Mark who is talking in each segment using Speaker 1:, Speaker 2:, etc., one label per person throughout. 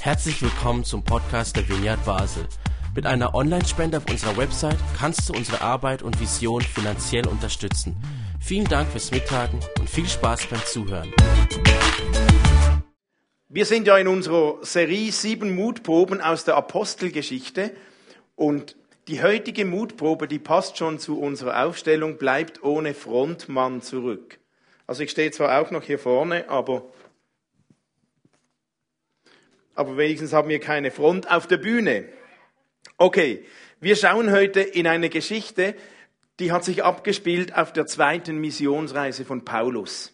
Speaker 1: Herzlich willkommen zum Podcast der Vineyard Basel. Mit einer Online-Spende auf unserer Website kannst du unsere Arbeit und Vision finanziell unterstützen. Vielen Dank fürs Mittagen und viel Spaß beim Zuhören.
Speaker 2: Wir sind ja in unserer Serie sieben Mutproben aus der Apostelgeschichte und die heutige Mutprobe, die passt schon zu unserer Aufstellung, bleibt ohne Frontmann zurück. Also ich stehe zwar auch noch hier vorne, aber, aber wenigstens haben wir keine Front auf der Bühne. Okay, wir schauen heute in eine Geschichte, die hat sich abgespielt auf der zweiten Missionsreise von Paulus.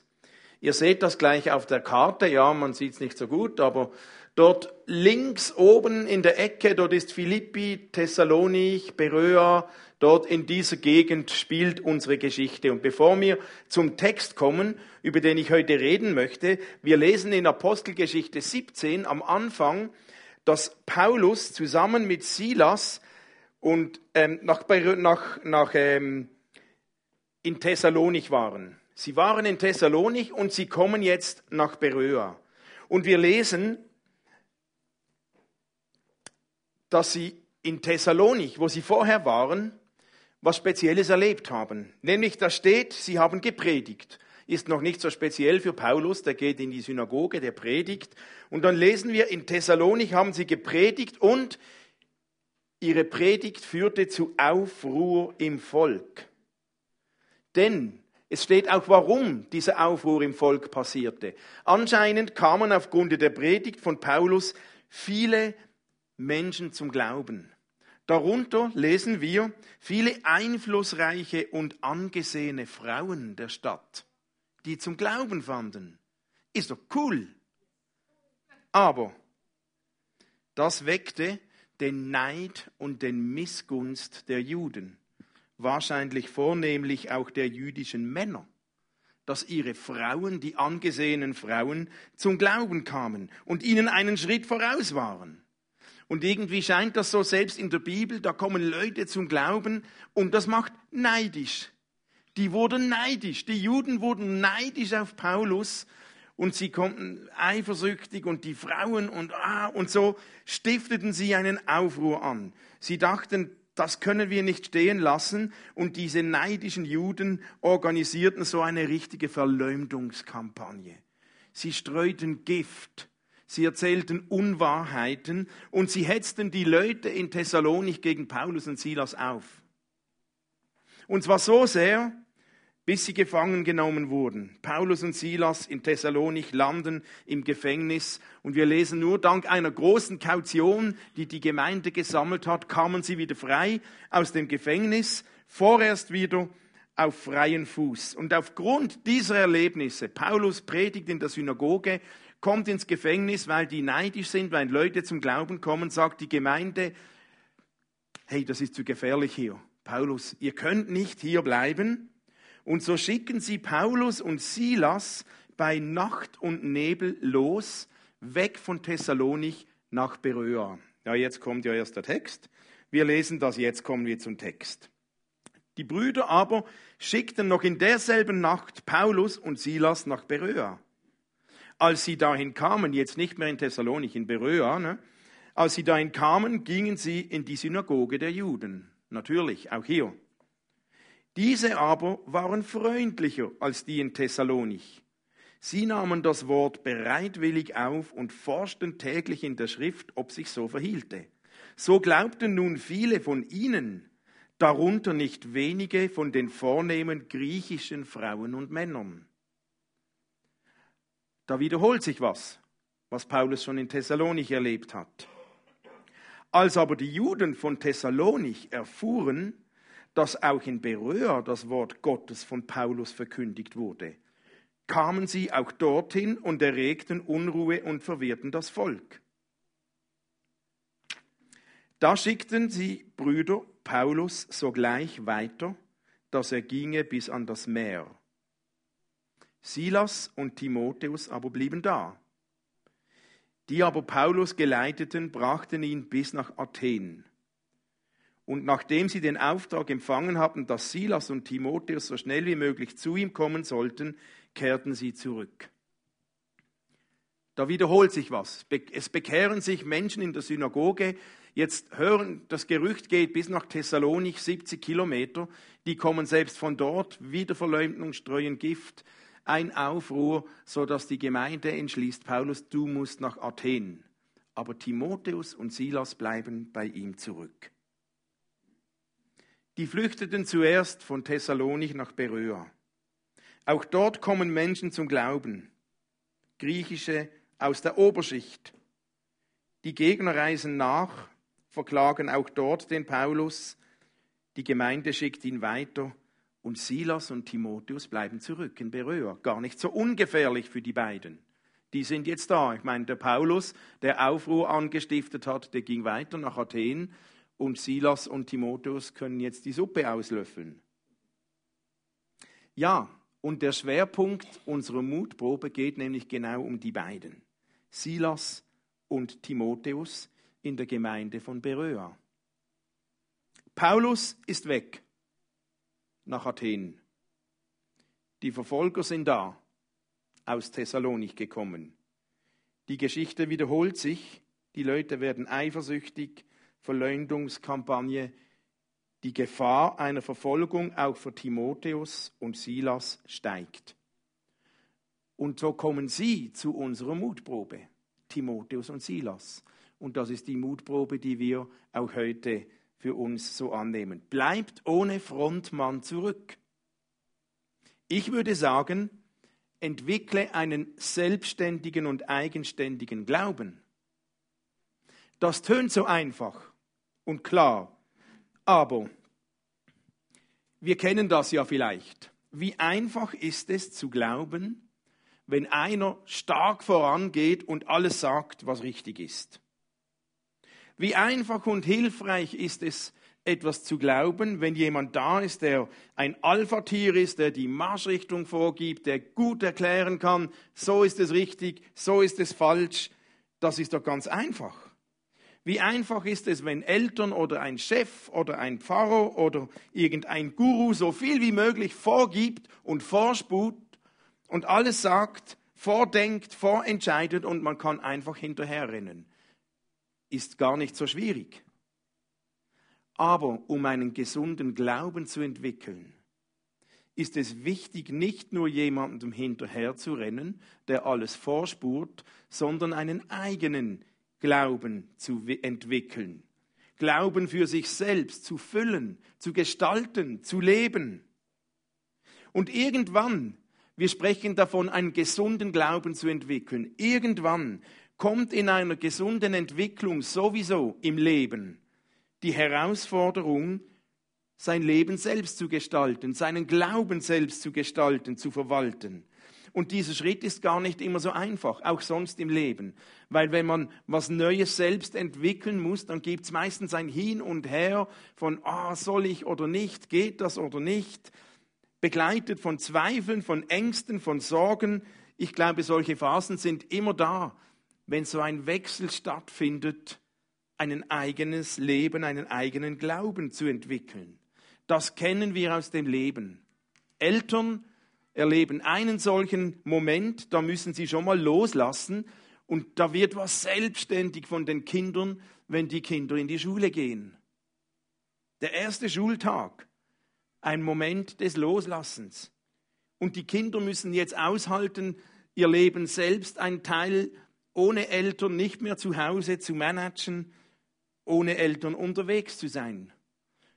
Speaker 2: Ihr seht das gleich auf der Karte, ja, man sieht es nicht so gut, aber Dort links oben in der Ecke, dort ist Philippi, Thessalonich, Beröa, dort in dieser Gegend spielt unsere Geschichte. Und bevor wir zum Text kommen, über den ich heute reden möchte, wir lesen in Apostelgeschichte 17 am Anfang, dass Paulus zusammen mit Silas und ähm, nach, nach, nach ähm, in Thessalonich waren. Sie waren in Thessalonich und sie kommen jetzt nach Beröa. Und wir lesen, dass sie in Thessalonich, wo sie vorher waren, was Spezielles erlebt haben. Nämlich da steht, sie haben gepredigt. Ist noch nicht so speziell für Paulus, der geht in die Synagoge, der predigt. Und dann lesen wir, in Thessalonich haben sie gepredigt und ihre Predigt führte zu Aufruhr im Volk. Denn es steht auch, warum dieser Aufruhr im Volk passierte. Anscheinend kamen aufgrund der Predigt von Paulus viele Menschen zum Glauben. Darunter lesen wir viele einflussreiche und angesehene Frauen der Stadt, die zum Glauben fanden. Ist doch cool. Aber das weckte den Neid und den Missgunst der Juden, wahrscheinlich vornehmlich auch der jüdischen Männer, dass ihre Frauen, die angesehenen Frauen, zum Glauben kamen und ihnen einen Schritt voraus waren. Und irgendwie scheint das so, selbst in der Bibel, da kommen Leute zum Glauben und das macht neidisch. Die wurden neidisch. Die Juden wurden neidisch auf Paulus und sie konnten eifersüchtig und die Frauen und ah, und so stifteten sie einen Aufruhr an. Sie dachten, das können wir nicht stehen lassen und diese neidischen Juden organisierten so eine richtige Verleumdungskampagne. Sie streuten Gift sie erzählten Unwahrheiten und sie hetzten die Leute in Thessalonich gegen Paulus und Silas auf. Und zwar so sehr, bis sie gefangen genommen wurden. Paulus und Silas in Thessalonich landen im Gefängnis und wir lesen nur, dank einer großen Kaution, die die Gemeinde gesammelt hat, kamen sie wieder frei aus dem Gefängnis, vorerst wieder auf freien Fuß. Und aufgrund dieser Erlebnisse, Paulus predigt in der Synagoge, kommt ins Gefängnis, weil die neidisch sind, weil Leute zum Glauben kommen, sagt die Gemeinde, hey, das ist zu gefährlich hier. Paulus, ihr könnt nicht hier bleiben. Und so schicken sie Paulus und Silas bei Nacht und Nebel los, weg von Thessalonich nach Beröa. Ja, jetzt kommt ja erst der Text. Wir lesen das, jetzt kommen wir zum Text. Die Brüder aber schickten noch in derselben Nacht Paulus und Silas nach Beröa als sie dahin kamen, jetzt nicht mehr in Thessalonich, in Beröa, ne? als sie dahin kamen, gingen sie in die Synagoge der Juden. Natürlich, auch hier. Diese aber waren freundlicher als die in Thessalonich. Sie nahmen das Wort bereitwillig auf und forschten täglich in der Schrift, ob sich so verhielte. So glaubten nun viele von ihnen, darunter nicht wenige von den vornehmen griechischen Frauen und Männern. Da wiederholt sich was, was Paulus schon in Thessalonich erlebt hat. Als aber die Juden von Thessalonich erfuhren, dass auch in Beröa das Wort Gottes von Paulus verkündigt wurde, kamen sie auch dorthin und erregten Unruhe und verwirrten das Volk. Da schickten sie Brüder Paulus sogleich weiter, dass er ginge bis an das Meer Silas und Timotheus aber blieben da. Die aber Paulus geleiteten, brachten ihn bis nach Athen. Und nachdem sie den Auftrag empfangen hatten, dass Silas und Timotheus so schnell wie möglich zu ihm kommen sollten, kehrten sie zurück. Da wiederholt sich was. Es bekehren sich Menschen in der Synagoge. Jetzt hören, das Gerücht geht bis nach Thessalonik, 70 Kilometer. Die kommen selbst von dort, Wiederverleumdung, streuen Gift, ein Aufruhr, so dass die Gemeinde entschließt, Paulus, du musst nach Athen. Aber Timotheus und Silas bleiben bei ihm zurück. Die flüchteten zuerst von Thessalonik nach Beröa. Auch dort kommen Menschen zum Glauben. Griechische aus der Oberschicht. Die Gegner reisen nach, verklagen auch dort den Paulus. Die Gemeinde schickt ihn weiter und Silas und Timotheus bleiben zurück in Beröa. Gar nicht so ungefährlich für die beiden. Die sind jetzt da. Ich meine, der Paulus, der Aufruhr angestiftet hat, der ging weiter nach Athen und Silas und Timotheus können jetzt die Suppe auslöffeln. Ja, und der Schwerpunkt unserer Mutprobe geht nämlich genau um die beiden. Silas und Timotheus in der Gemeinde von Beröa. Paulus ist weg nach Athen. Die Verfolger sind da, aus Thessalonik gekommen. Die Geschichte wiederholt sich, die Leute werden eifersüchtig, Verleumdungskampagne, die Gefahr einer Verfolgung auch für Timotheus und Silas steigt. Und so kommen sie zu unserer Mutprobe, Timotheus und Silas. Und das ist die Mutprobe, die wir auch heute für uns so annehmen. Bleibt ohne Frontmann zurück. Ich würde sagen, entwickle einen selbstständigen und eigenständigen Glauben. Das tönt so einfach und klar, aber wir kennen das ja vielleicht. Wie einfach ist es zu glauben, wenn einer stark vorangeht und alles sagt, was richtig ist. Wie einfach und hilfreich ist es, etwas zu glauben, wenn jemand da ist, der ein Alpha-Tier ist, der die Marschrichtung vorgibt, der gut erklären kann, so ist es richtig, so ist es falsch. Das ist doch ganz einfach. Wie einfach ist es, wenn Eltern oder ein Chef oder ein Pfarrer oder irgendein Guru so viel wie möglich vorgibt und vorsput und alles sagt, vordenkt, vorentscheidet und man kann einfach hinterherrennen. Ist gar nicht so schwierig. Aber um einen gesunden Glauben zu entwickeln, ist es wichtig, nicht nur jemandem hinterherzurennen, der alles vorspurt, sondern einen eigenen Glauben zu entwickeln. Glauben für sich selbst zu füllen, zu gestalten, zu leben. Und irgendwann, wir sprechen davon, einen gesunden Glauben zu entwickeln, irgendwann kommt in einer gesunden Entwicklung sowieso im Leben die Herausforderung, sein Leben selbst zu gestalten, seinen Glauben selbst zu gestalten, zu verwalten. Und dieser Schritt ist gar nicht immer so einfach, auch sonst im Leben. Weil wenn man was Neues selbst entwickeln muss, dann gibt es meistens ein Hin und Her von, ah, soll ich oder nicht, geht das oder nicht, begleitet von Zweifeln, von Ängsten, von Sorgen. Ich glaube, solche Phasen sind immer da, wenn so ein Wechsel stattfindet, ein eigenes Leben, einen eigenen Glauben zu entwickeln. Das kennen wir aus dem Leben. Eltern erleben einen solchen Moment, da müssen sie schon mal loslassen und da wird was selbstständig von den Kindern, wenn die Kinder in die Schule gehen. Der erste Schultag, ein Moment des Loslassens. Und die Kinder müssen jetzt aushalten, ihr Leben selbst ein Teil ohne Eltern nicht mehr zu Hause zu managen, ohne Eltern unterwegs zu sein.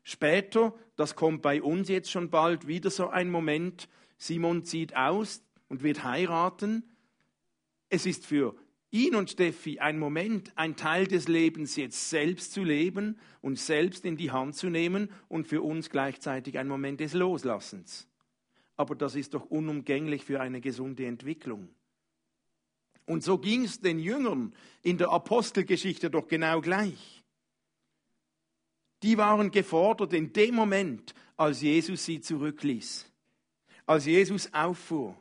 Speaker 2: Später, das kommt bei uns jetzt schon bald, wieder so ein Moment, Simon zieht aus und wird heiraten. Es ist für ihn und Steffi ein Moment, ein Teil des Lebens jetzt selbst zu leben und selbst in die Hand zu nehmen und für uns gleichzeitig ein Moment des Loslassens. Aber das ist doch unumgänglich für eine gesunde Entwicklung. Und so ging es den Jüngern in der Apostelgeschichte doch genau gleich. Die waren gefordert in dem Moment, als Jesus sie zurückließ als Jesus auffuhr.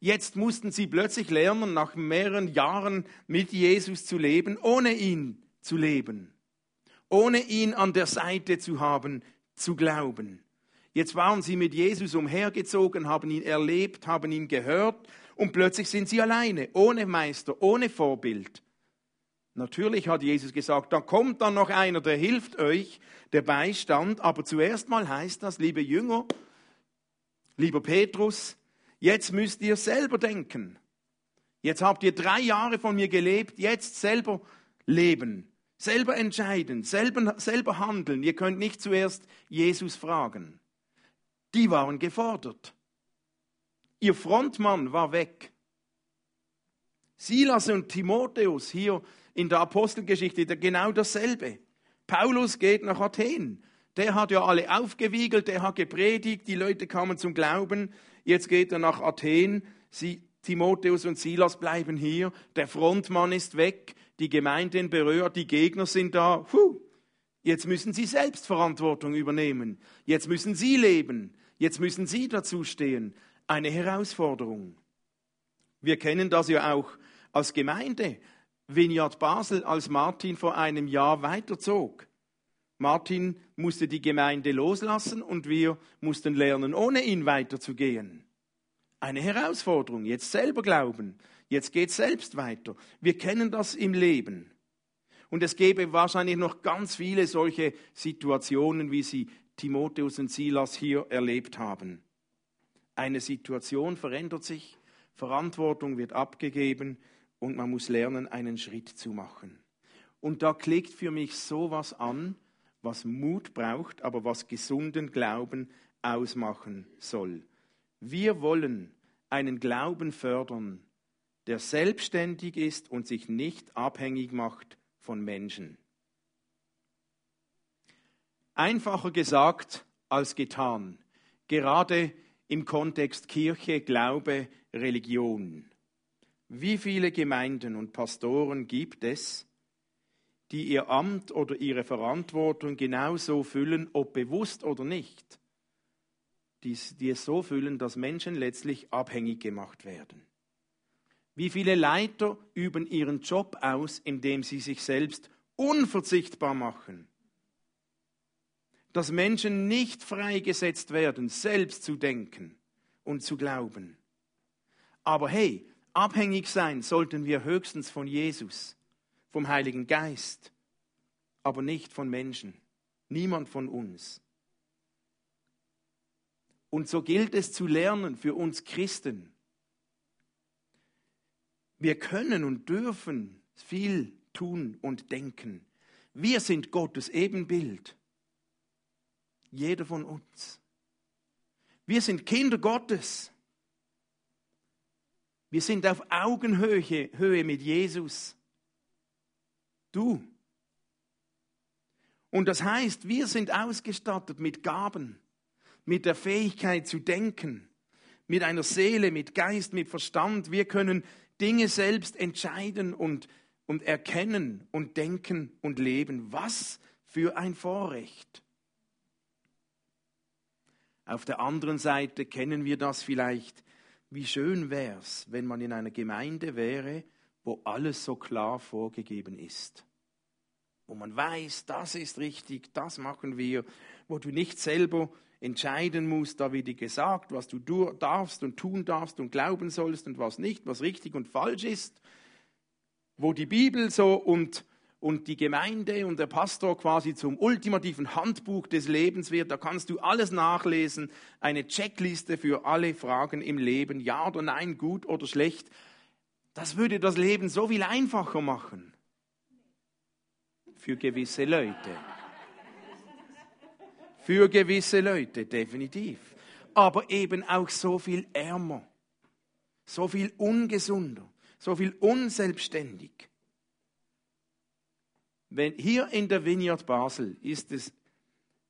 Speaker 2: Jetzt mussten sie plötzlich lernen, nach mehreren Jahren mit Jesus zu leben, ohne ihn zu leben, ohne ihn an der Seite zu haben, zu glauben. Jetzt waren sie mit Jesus umhergezogen, haben ihn erlebt, haben ihn gehört und plötzlich sind sie alleine, ohne Meister, ohne Vorbild. Natürlich hat Jesus gesagt, da kommt dann noch einer, der hilft euch, der Beistand, aber zuerst mal heißt das, liebe Jünger, lieber Petrus, jetzt müsst ihr selber denken. Jetzt habt ihr drei Jahre von mir gelebt, jetzt selber leben, selber entscheiden, selber, selber handeln. Ihr könnt nicht zuerst Jesus fragen. Die waren gefordert. Ihr Frontmann war weg. Silas und Timotheus hier in der Apostelgeschichte genau dasselbe. Paulus geht nach Athen. Der hat ja alle aufgewiegelt, der hat gepredigt, die Leute kamen zum Glauben. Jetzt geht er nach Athen. Sie, Timotheus und Silas bleiben hier. Der Frontmann ist weg. Die Gemeinde in Beröa, die Gegner sind da. Puh. Jetzt müssen sie selbst Verantwortung übernehmen. Jetzt müssen sie leben. Jetzt müssen sie dazu stehen. Eine Herausforderung. Wir kennen das ja auch als Gemeinde. Vineyard Basel, als Martin vor einem Jahr weiterzog. Martin musste die Gemeinde loslassen und wir mussten lernen, ohne ihn weiterzugehen. Eine Herausforderung, jetzt selber glauben, jetzt geht selbst weiter. Wir kennen das im Leben. Und es gäbe wahrscheinlich noch ganz viele solche Situationen, wie sie Timotheus und Silas hier erlebt haben. Eine Situation verändert sich, Verantwortung wird abgegeben, und man muss lernen, einen Schritt zu machen. Und da klickt für mich sowas an, was Mut braucht, aber was gesunden Glauben ausmachen soll. Wir wollen einen Glauben fördern, der selbstständig ist und sich nicht abhängig macht von Menschen. Einfacher gesagt als getan, gerade im Kontext Kirche, Glaube, Religion. Wie viele Gemeinden und Pastoren gibt es, die ihr Amt oder ihre Verantwortung genauso füllen, ob bewusst oder nicht, die, die es so füllen, dass Menschen letztlich abhängig gemacht werden? Wie viele Leiter üben ihren Job aus, indem sie sich selbst unverzichtbar machen? Dass Menschen nicht freigesetzt werden, selbst zu denken und zu glauben. Aber hey, Abhängig sein sollten wir höchstens von Jesus, vom Heiligen Geist, aber nicht von Menschen. Niemand von uns. Und so gilt es zu lernen für uns Christen. Wir können und dürfen viel tun und denken. Wir sind Gottes Ebenbild. Jeder von uns. Wir sind Kinder Gottes. Wir sind auf Augenhöhe Höhe mit Jesus. Du. Und das heißt, wir sind ausgestattet mit Gaben, mit der Fähigkeit zu denken, mit einer Seele, mit Geist, mit Verstand. Wir können Dinge selbst entscheiden und, und erkennen und denken und leben. Was für ein Vorrecht. Auf der anderen Seite kennen wir das vielleicht. Wie schön wäre es, wenn man in einer Gemeinde wäre, wo alles so klar vorgegeben ist. Wo man weiß, das ist richtig, das machen wir, wo du nicht selber entscheiden musst, da wird dir gesagt, was du darfst und tun darfst und glauben sollst und was nicht, was richtig und falsch ist, wo die Bibel so und und die Gemeinde und der Pastor quasi zum ultimativen Handbuch des Lebens wird. Da kannst du alles nachlesen, eine Checkliste für alle Fragen im Leben, ja oder nein, gut oder schlecht. Das würde das Leben so viel einfacher machen. Für gewisse Leute. Für gewisse Leute, definitiv. Aber eben auch so viel ärmer, so viel ungesunder, so viel unselbstständig. Wenn, hier in der Vineyard Basel ist es,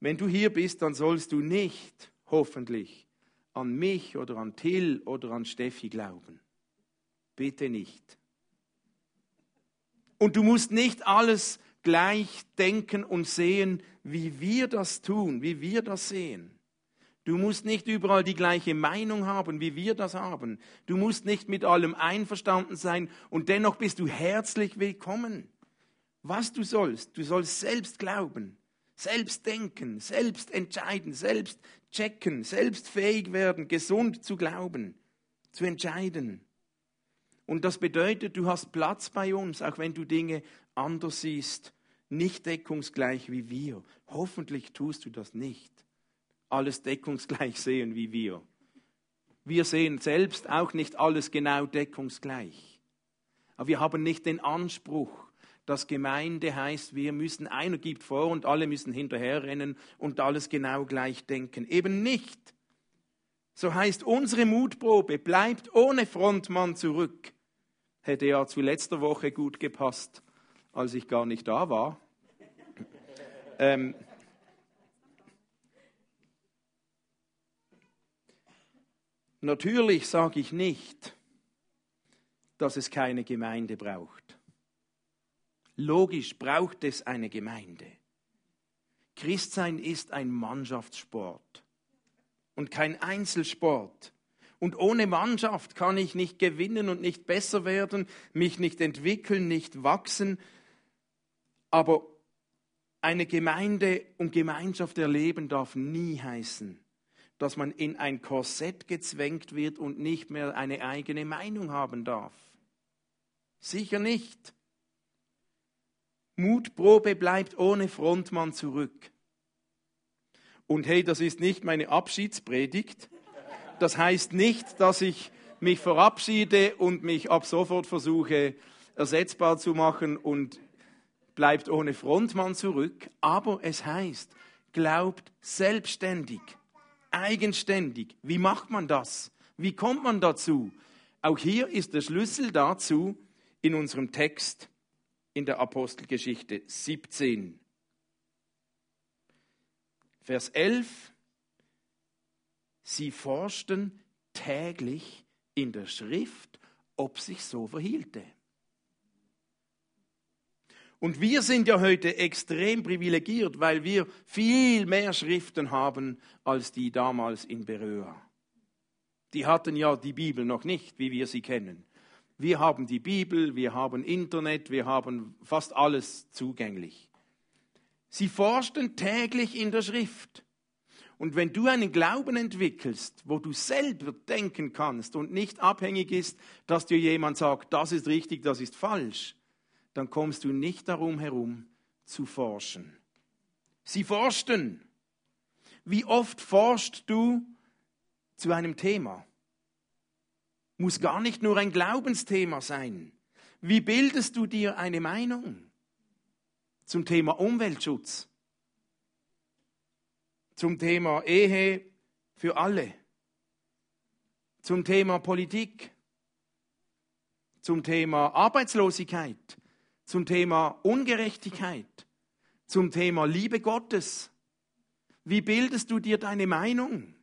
Speaker 2: wenn du hier bist, dann sollst du nicht, hoffentlich, an mich oder an Till oder an Steffi glauben. Bitte nicht. Und du musst nicht alles gleich denken und sehen, wie wir das tun, wie wir das sehen. Du musst nicht überall die gleiche Meinung haben, wie wir das haben. Du musst nicht mit allem einverstanden sein und dennoch bist du herzlich willkommen was du sollst. Du sollst selbst glauben, selbst denken, selbst entscheiden, selbst checken, selbst fähig werden, gesund zu glauben, zu entscheiden Und das bedeutet, du hast Platz bei uns, auch wenn du Dinge anders siehst, nicht deckungsgleich wie wir. Hoffentlich tust du das nicht. Alles deckungsgleich sehen wie wir. Wir sehen selbst auch nicht alles genau deckungsgleich. Aber wir haben nicht den Anspruch, dass Gemeinde heißt, wir müssen, einer gibt vor und alle müssen hinterherrennen und alles genau gleich denken. Eben nicht. So heißt unsere Mutprobe, bleibt ohne Frontmann zurück. Hätte ja zu letzter Woche gut gepasst, als ich gar nicht da war. ähm, natürlich sage ich nicht, dass es keine Gemeinde braucht. Logisch braucht es eine Gemeinde. Christsein ist ein Mannschaftssport und kein Einzelsport. Und ohne Mannschaft kann ich nicht gewinnen und nicht besser werden, mich nicht entwickeln, nicht wachsen. Aber eine Gemeinde und Gemeinschaft erleben darf nie heißen, dass man in ein Korsett gezwängt wird und nicht mehr eine eigene Meinung haben darf. Sicher nicht. Mutprobe bleibt ohne Frontmann zurück. Und hey, das ist nicht meine Abschiedspredigt. Das heißt nicht, dass ich mich verabschiede und mich ab sofort versuche ersetzbar zu machen und bleibt ohne Frontmann zurück. Aber es heißt, glaubt selbstständig, eigenständig. Wie macht man das? Wie kommt man dazu? Auch hier ist der Schlüssel dazu in unserem Text in der Apostelgeschichte 17. Vers 11. Sie forschten täglich in der Schrift, ob sich so verhielte. Und wir sind ja heute extrem privilegiert, weil wir viel mehr Schriften haben als die damals in Beröa. Die hatten ja die Bibel noch nicht, wie wir sie kennen. Wir haben die Bibel, wir haben Internet, wir haben fast alles zugänglich. Sie forschten täglich in der Schrift. Und wenn du einen Glauben entwickelst, wo du selber denken kannst und nicht abhängig ist, dass dir jemand sagt, das ist richtig, das ist falsch, dann kommst du nicht darum herum zu forschen. Sie forschten. Wie oft forschst du zu einem Thema? Muss gar nicht nur ein Glaubensthema sein. Wie bildest du dir eine Meinung zum Thema Umweltschutz? Zum Thema Ehe für alle? Zum Thema Politik? Zum Thema Arbeitslosigkeit? Zum Thema Ungerechtigkeit? Zum Thema Liebe Gottes? Wie bildest du dir deine Meinung?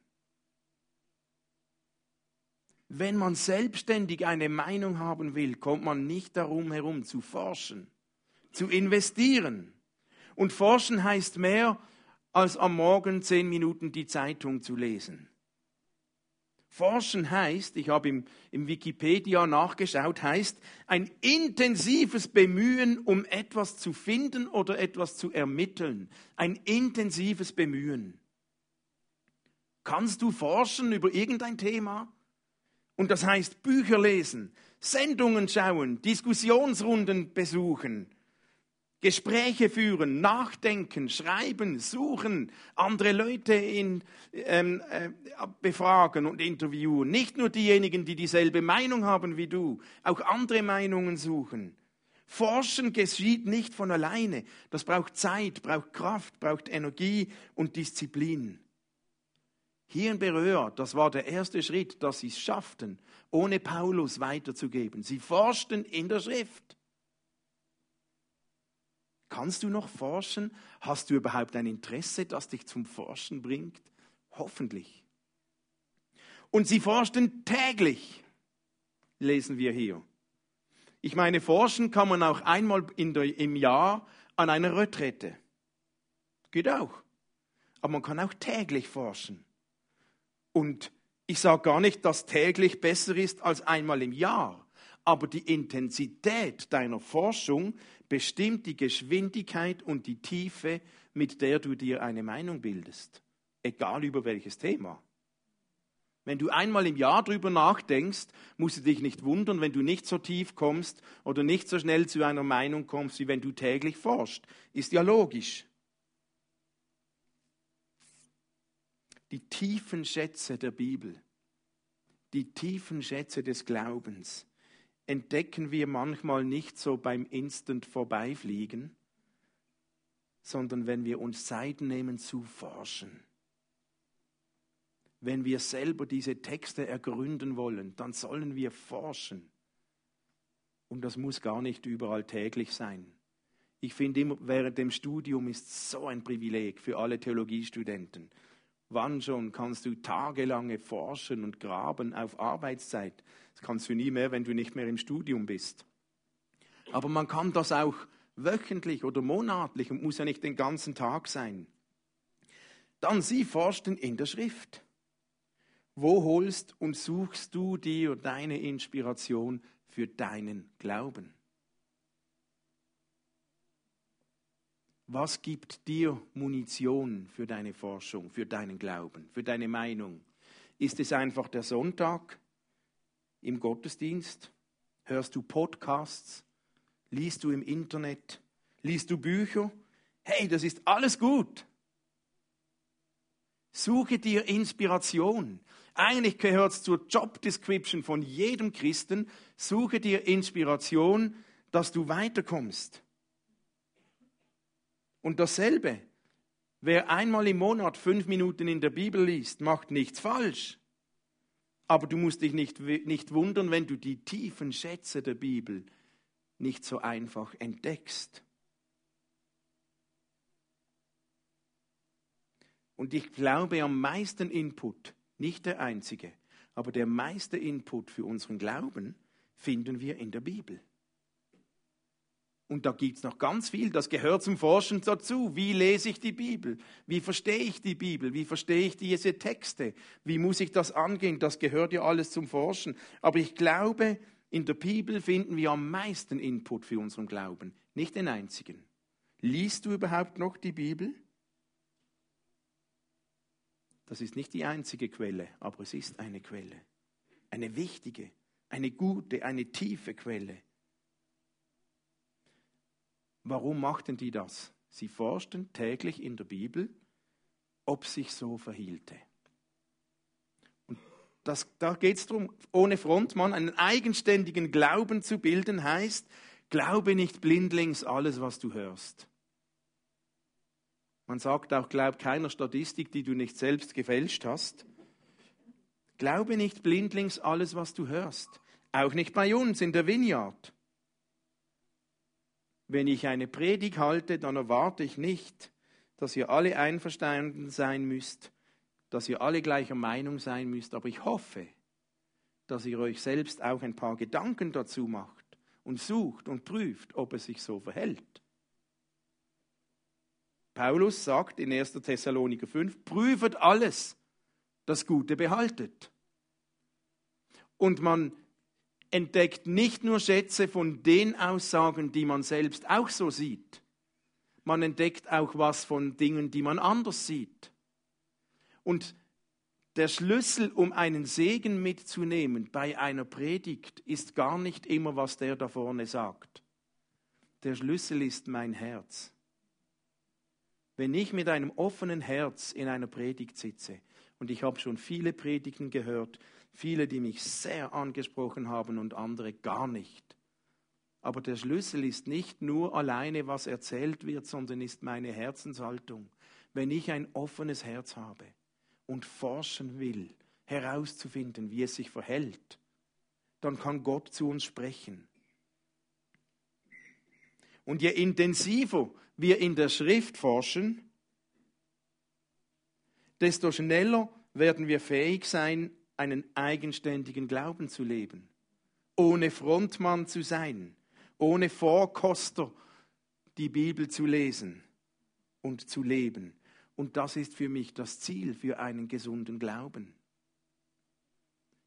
Speaker 2: Wenn man selbstständig eine Meinung haben will, kommt man nicht darum herum zu forschen, zu investieren. Und forschen heißt mehr, als am Morgen zehn Minuten die Zeitung zu lesen. Forschen heißt, ich habe im, im, Wikipedia nachgeschaut, heißt ein intensives Bemühen, um etwas zu finden oder etwas zu ermitteln. Ein intensives Bemühen. Kannst du forschen über irgendein Thema? Und das heißt Bücher lesen, Sendungen schauen, Diskussionsrunden besuchen, Gespräche führen, nachdenken, schreiben, suchen, andere Leute in, ähm, äh, befragen und interviewen. Nicht nur diejenigen, die dieselbe Meinung haben wie du, auch andere Meinungen suchen. Forschen geschieht nicht von alleine. Das braucht Zeit, braucht Kraft, braucht Energie und Disziplin. Hier in Beröa, das war der erste Schritt, dass sie es schafften, ohne Paulus weiterzugeben. Sie forschten in der Schrift. Kannst du noch forschen? Hast du überhaupt ein Interesse, das dich zum Forschen bringt? Hoffentlich. Und sie forschten täglich, lesen wir hier. Ich meine, forschen kann man auch einmal der, im Jahr an einer Retrette. Geht auch. Aber man kann auch täglich forschen. Und ich sage gar nicht, dass täglich besser ist als einmal im Jahr, aber die Intensität deiner Forschung bestimmt die Geschwindigkeit und die Tiefe, mit der du dir eine Meinung bildest, egal über welches Thema. Wenn du einmal im Jahr drüber nachdenkst, musst du dich nicht wundern, wenn du nicht so tief kommst oder nicht so schnell zu einer Meinung kommst, wie wenn du täglich forschst. Ist ja logisch. Die tiefen Schätze der Bibel, die tiefen Schätze des Glaubens entdecken wir manchmal nicht so beim Instant vorbeifliegen, sondern wenn wir uns Zeit nehmen zu forschen wenn wir selber diese Texte ergründen wollen, dann sollen wir forschen. Und das muss gar nicht überall täglich sein. Ich finde, während dem Studium ist so ein Privileg für alle Theologiestudenten. Wann schon kannst du tagelange forschen und graben auf Arbeitszeit? Das kannst du nie mehr, wenn du nicht mehr im Studium bist. Aber man kann das auch wöchentlich oder monatlich und muss ja nicht den ganzen Tag sein. Dann sie forschten in der Schrift. Wo holst und suchst du dir deine Inspiration für deinen Glauben? Was gibt dir Munition für deine Forschung, für deinen Glauben, für deine Meinung? Ist es einfach der Sonntag im Gottesdienst? Hörst du Podcasts? Liest du im Internet? Liest du Bücher? Hey, das ist alles gut. Suche dir Inspiration. Eigentlich gehört es zur Job Description von jedem Christen. Suche dir Inspiration, dass du weiterkommst. Und dasselbe. Wer einmal im Monat fünf Minuten in der Bibel liest, macht nichts falsch. Aber du musst dich nicht, nicht wundern, wenn du die tiefen Schätze der Bibel nicht so einfach entdeckst. Und ich glaube, am meisten Input nicht der einzige, aber der meiste Input für unseren Glauben finden wir in der Bibel. Und da gibt es noch ganz viel, das gehört zum Forschen dazu. Wie lese ich die Bibel? Wie verstehe ich die Bibel? Wie verstehe ich diese Texte? Wie muss ich das angehen? Das gehört ja alles zum Forschen. Aber ich glaube, in der Bibel finden wir am meisten Input für unseren Glauben, nicht den einzigen. Liest du überhaupt noch die Bibel? Das ist nicht die einzige Quelle, aber es ist eine Quelle. Eine wichtige, eine gute, eine tiefe Quelle. Warum machten die das? Sie forschten täglich in der Bibel, ob sich so verhielte. Und das, da geht es darum, ohne Frontmann einen eigenständigen Glauben zu bilden, heißt, glaube nicht blindlings alles, was du hörst. Man sagt auch, glaub keiner Statistik, die du nicht selbst gefälscht hast. Glaube nicht blindlings alles, was du hörst. Auch nicht bei uns in der Vineyard. Wenn ich eine Predigt halte, dann erwarte ich nicht, dass ihr alle einverstanden sein müsst, dass ihr alle gleicher Meinung sein müsst, aber ich hoffe, dass ihr euch selbst auch ein paar Gedanken dazu macht und sucht und prüft, ob es sich so verhält. Paulus sagt in 1. Thessaloniker 5, prüfet alles, das Gute behaltet. Und man entdeckt nicht nur Schätze von den Aussagen, die man selbst auch so sieht. Man entdeckt auch was von Dingen, die man anders sieht. Und der Schlüssel, um einen Segen mitzunehmen bei einer Predigt, ist gar nicht immer, was der da vorne sagt. Der Schlüssel ist mein Herz wenn ich mit einem offenen Herz in einer Predigt sitze, und ich habe schon viele Predigten gehört, viele, die mich sehr angesprochen haben und andere gar nicht. Aber der Schlüssel ist nicht nur alleine, was erzählt wird, sondern ist meine Herzenshaltung. Wenn ich ein offenes Herz habe und forschen will, herauszufinden, wie es sich verhält, dann kann Gott zu uns sprechen. Und je intensiver wir in der Schrift forschen, desto schneller werden wir fähig sein, einen eigenständigen Glauben zu leben, ohne Frontmann zu sein, ohne Vorkoster die Bibel zu lesen und zu leben. Und das ist für mich das Ziel für einen gesunden Glauben.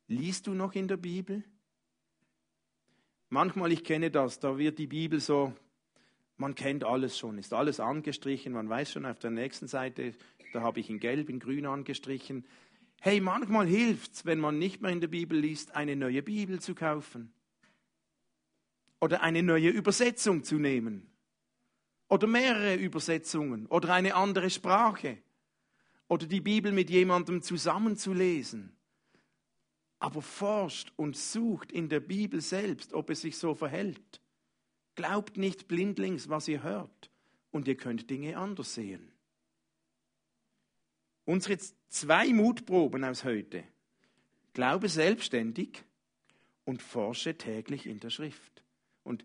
Speaker 2: Liest du noch in der Bibel? Manchmal, ich kenne das, da wird die Bibel so man kennt alles schon, ist alles angestrichen, man weiß schon auf der nächsten Seite, da habe ich in Gelb, in Grün angestrichen. Hey, manchmal hilft's, wenn man nicht mehr in der Bibel liest, eine neue Bibel zu kaufen. Oder eine neue Übersetzung zu nehmen. Oder mehrere Übersetzungen. Oder eine andere Sprache. Oder die Bibel mit jemandem zusammenzulesen. Aber forscht und sucht in der Bibel selbst, ob es sich so verhält. Glaubt nicht blindlings, was ihr hört. Und ihr könnt Dinge anders sehen. Unsere zwei Mutproben aus heute. Glaube selbstständig und forsche täglich in der Schrift. Und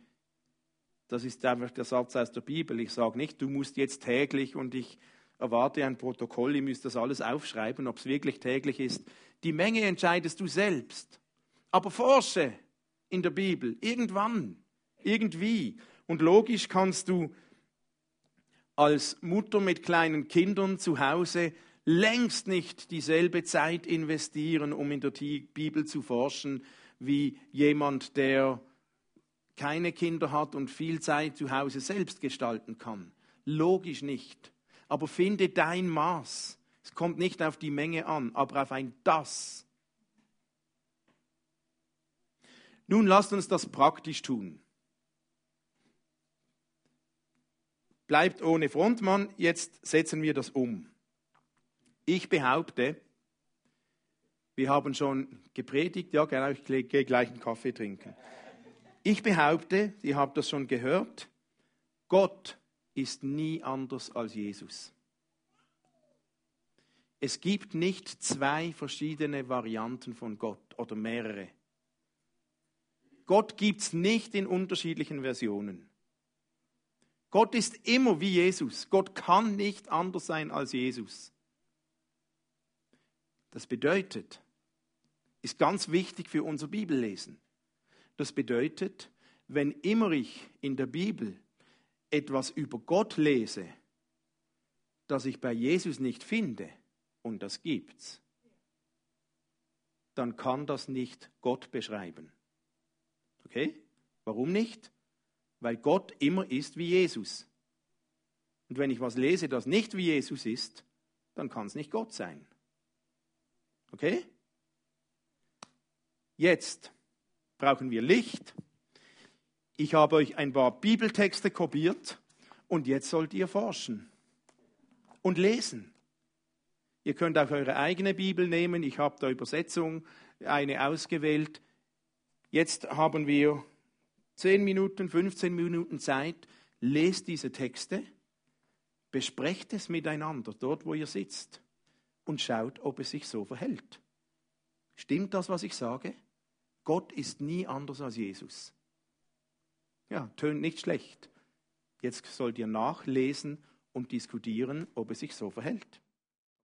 Speaker 2: das ist einfach der Satz aus der Bibel. Ich sage nicht, du musst jetzt täglich und ich erwarte ein Protokoll, ihr müsst das alles aufschreiben, ob es wirklich täglich ist. Die Menge entscheidest du selbst. Aber forsche in der Bibel, irgendwann, irgendwie. Und logisch kannst du als Mutter mit kleinen Kindern zu Hause längst nicht dieselbe Zeit investieren, um in der Bibel zu forschen, wie jemand, der keine Kinder hat und viel Zeit zu Hause selbst gestalten kann. Logisch nicht. Aber finde dein Maß. Es kommt nicht auf die Menge an, aber auf ein Das. Nun lasst uns das praktisch tun. Bleibt ohne Frontmann, jetzt setzen wir das um. Ich behaupte, wir haben schon gepredigt, ja genau, ich gehe gleich einen Kaffee trinken. Ich behaupte, ihr habt das schon gehört, Gott ist nie anders als Jesus. Es gibt nicht zwei verschiedene Varianten von Gott oder mehrere. Gott gibt es nicht in unterschiedlichen Versionen. Gott ist immer wie Jesus. Gott kann nicht anders sein als Jesus. Das bedeutet, ist ganz wichtig für unser Bibellesen. Das bedeutet, wenn immer ich in der Bibel etwas über Gott lese, das ich bei Jesus nicht finde, und das gibt's, dann kann das nicht Gott beschreiben. Okay? Warum nicht? Weil Gott immer ist wie Jesus. Und wenn ich was lese, das nicht wie Jesus ist, dann kann es nicht Gott sein. Okay? Jetzt brauchen wir Licht. Ich habe euch ein paar Bibeltexte kopiert und jetzt sollt ihr forschen und lesen. Ihr könnt auch eure eigene Bibel nehmen. Ich habe da Übersetzung eine ausgewählt. Jetzt haben wir 10 Minuten, 15 Minuten Zeit. Lest diese Texte, besprecht es miteinander, dort wo ihr sitzt und schaut, ob es sich so verhält. Stimmt das, was ich sage? Gott ist nie anders als Jesus. Ja, tönt nicht schlecht. Jetzt sollt ihr nachlesen und diskutieren, ob es sich so verhält.